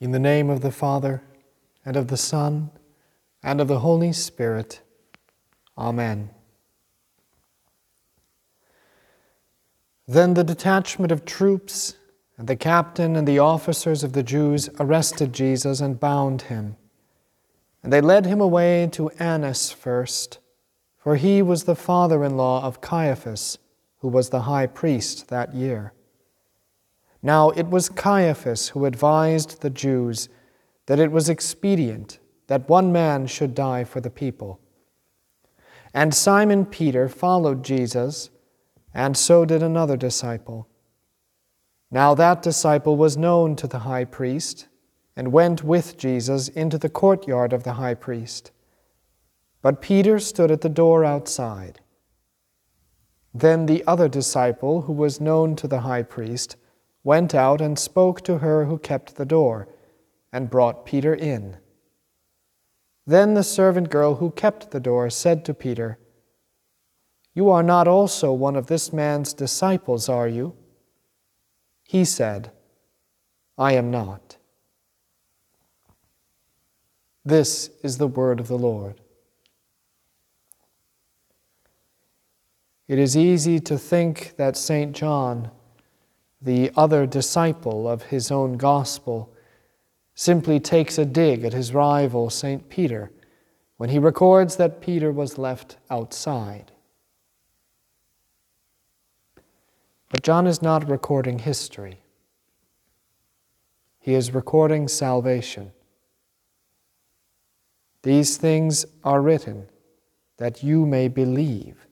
In the name of the Father, and of the Son, and of the Holy Spirit. Amen. Then the detachment of troops and the captain and the officers of the Jews arrested Jesus and bound him. And they led him away to Annas first, for he was the father in law of Caiaphas, who was the high priest that year. Now it was Caiaphas who advised the Jews that it was expedient that one man should die for the people. And Simon Peter followed Jesus, and so did another disciple. Now that disciple was known to the high priest, and went with Jesus into the courtyard of the high priest. But Peter stood at the door outside. Then the other disciple, who was known to the high priest, went out and spoke to her who kept the door, and brought Peter in. Then the servant girl who kept the door said to Peter, You are not also one of this man's disciples, are you? He said, I am not. This is the word of the Lord. It is easy to think that St. John the other disciple of his own gospel, simply takes a dig at his rival, St. Peter, when he records that Peter was left outside. But John is not recording history, he is recording salvation. These things are written that you may believe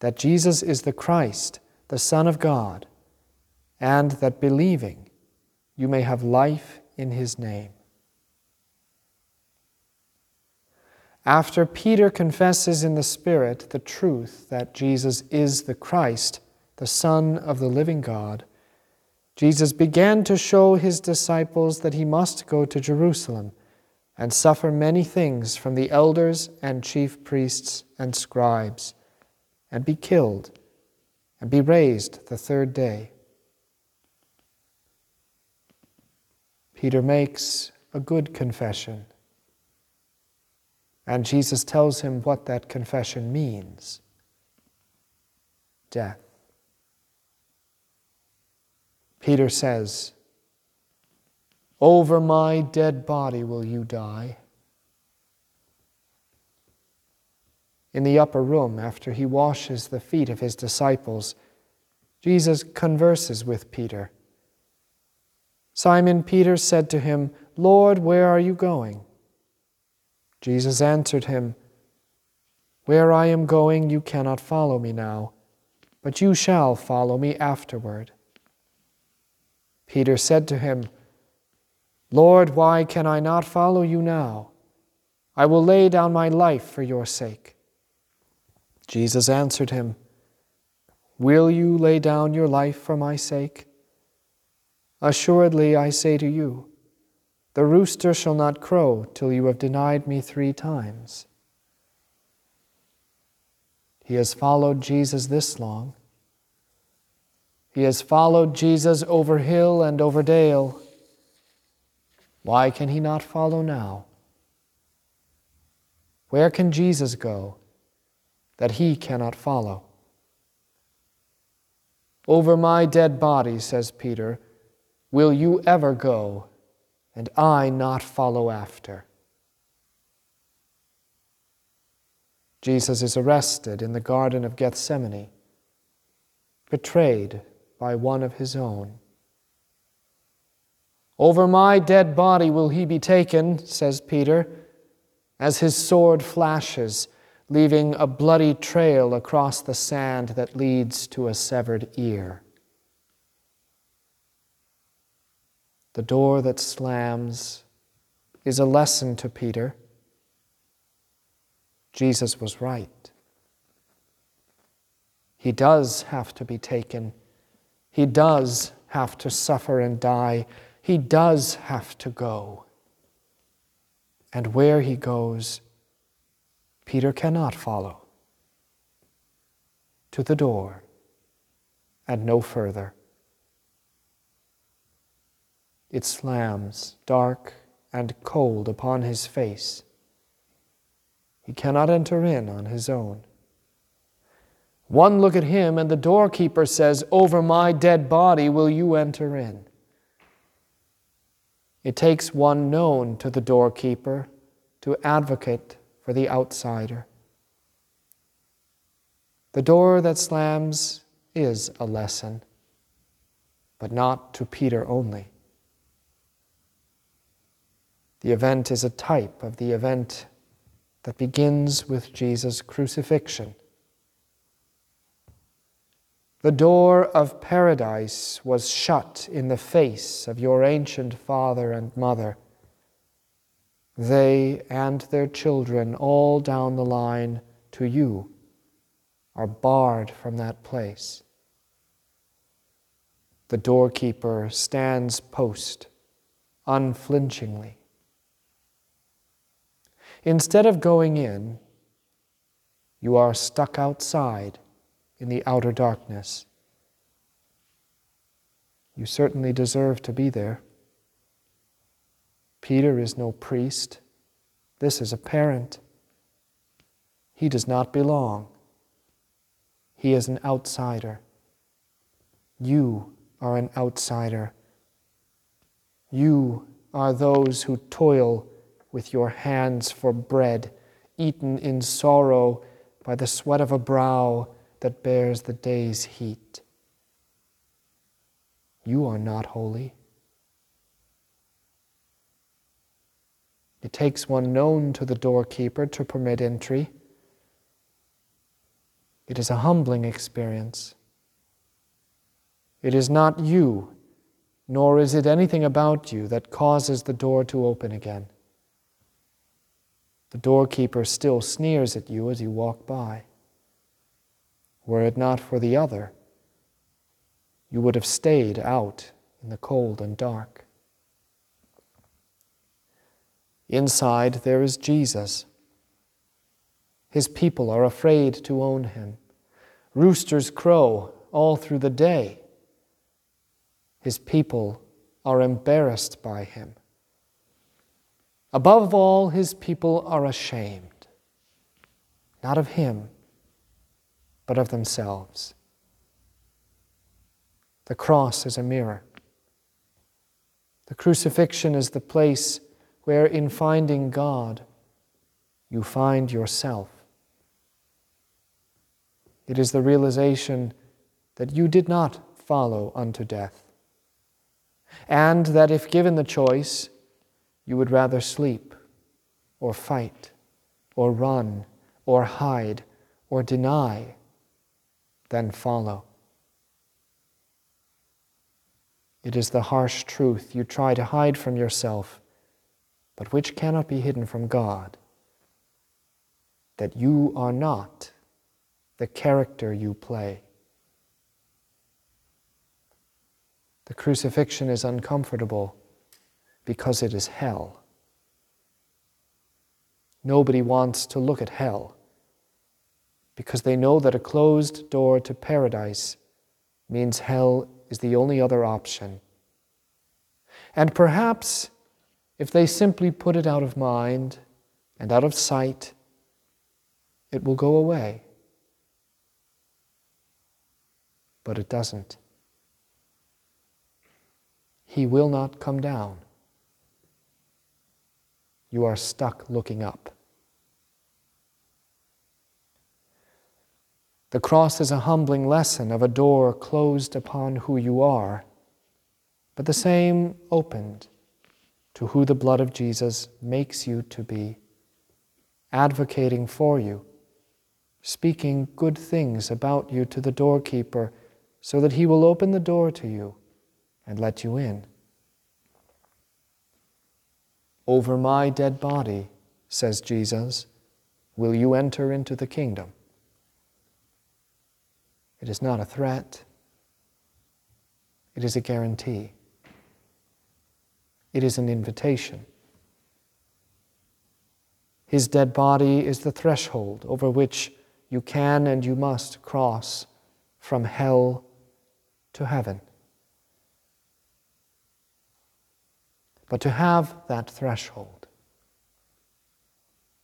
that Jesus is the Christ, the Son of God and that believing you may have life in his name. After Peter confesses in the Spirit the truth that Jesus is the Christ, the Son of the living God, Jesus began to show his disciples that he must go to Jerusalem and suffer many things from the elders and chief priests and scribes, and be killed, and be raised the third day. Peter makes a good confession. And Jesus tells him what that confession means death. Peter says, Over my dead body will you die. In the upper room, after he washes the feet of his disciples, Jesus converses with Peter Simon Peter said to him, Lord, where are you going? Jesus answered him, Where I am going, you cannot follow me now, but you shall follow me afterward. Peter said to him, Lord, why can I not follow you now? I will lay down my life for your sake. Jesus answered him, Will you lay down your life for my sake? Assuredly, I say to you, the rooster shall not crow till you have denied me three times. He has followed Jesus this long. He has followed Jesus over hill and over dale. Why can he not follow now? Where can Jesus go that he cannot follow? Over my dead body, says Peter, Will you ever go, and I not follow after? Jesus is arrested in the Garden of Gethsemane, betrayed by one of his own. Over my dead body will he be taken, says Peter, as his sword flashes, leaving a bloody trail across the sand that leads to a severed ear. The door that slams is a lesson to Peter. Jesus was right. He does have to be taken. He does have to suffer and die. He does have to go. And where he goes, Peter cannot follow. To the door and no further. It slams dark and cold upon his face. He cannot enter in on his own. One look at him, and the doorkeeper says, Over my dead body will you enter in. It takes one known to the doorkeeper to advocate for the outsider. The door that slams is a lesson, but not to Peter only. The event is a type of the event that begins with Jesus' crucifixion. The door of paradise was shut in the face of your ancient father and mother. They and their children, all down the line to you, are barred from that place. The doorkeeper stands post unflinchingly. Instead of going in, you are stuck outside in the outer darkness. You certainly deserve to be there. Peter is no priest. This is a parent. He does not belong. He is an outsider. You are an outsider. You are those who toil with your hands for bread, eaten in sorrow by the sweat of a brow that bears the day's heat. You are not holy. It takes one known to the doorkeeper to permit entry. It is a humbling experience. It is not you, nor is it anything about you that causes the door to open again. The doorkeeper still sneers at you as you walk by. Were it not for the other, you would have stayed out in the cold and dark. Inside, there is Jesus. His people are afraid to own him. Roosters crow all through the day. His people are embarrassed by him. Above all, his people are ashamed, not of him, but of themselves. The cross is a mirror. The crucifixion is the place where, in finding God, you find yourself. It is the realization that you did not follow unto death, and that if given the choice, you would rather sleep, or fight, or run, or hide, or deny than follow. It is the harsh truth you try to hide from yourself, but which cannot be hidden from God that you are not the character you play. The crucifixion is uncomfortable because it is hell. Nobody wants to look at hell because they know that a closed door to paradise means hell is the only other option. And perhaps if they simply put it out of mind and out of sight, it will go away. But it doesn't. He will not come down. You are stuck looking up. The cross is a humbling lesson of a door closed upon who you are, but the same opened to who the blood of Jesus makes you to be, advocating for you, speaking good things about you to the doorkeeper so that he will open the door to you and let you in. Over my dead body, says Jesus, will you enter into the kingdom. It is not a threat, it is a guarantee, it is an invitation. His dead body is the threshold over which you can and you must cross from hell to heaven. But to have that threshold,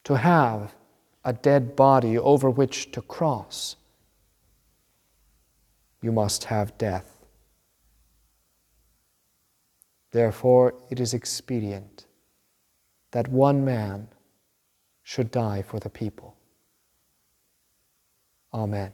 to have a dead body over which to cross, you must have death. Therefore, it is expedient that one man should die for the people. Amen.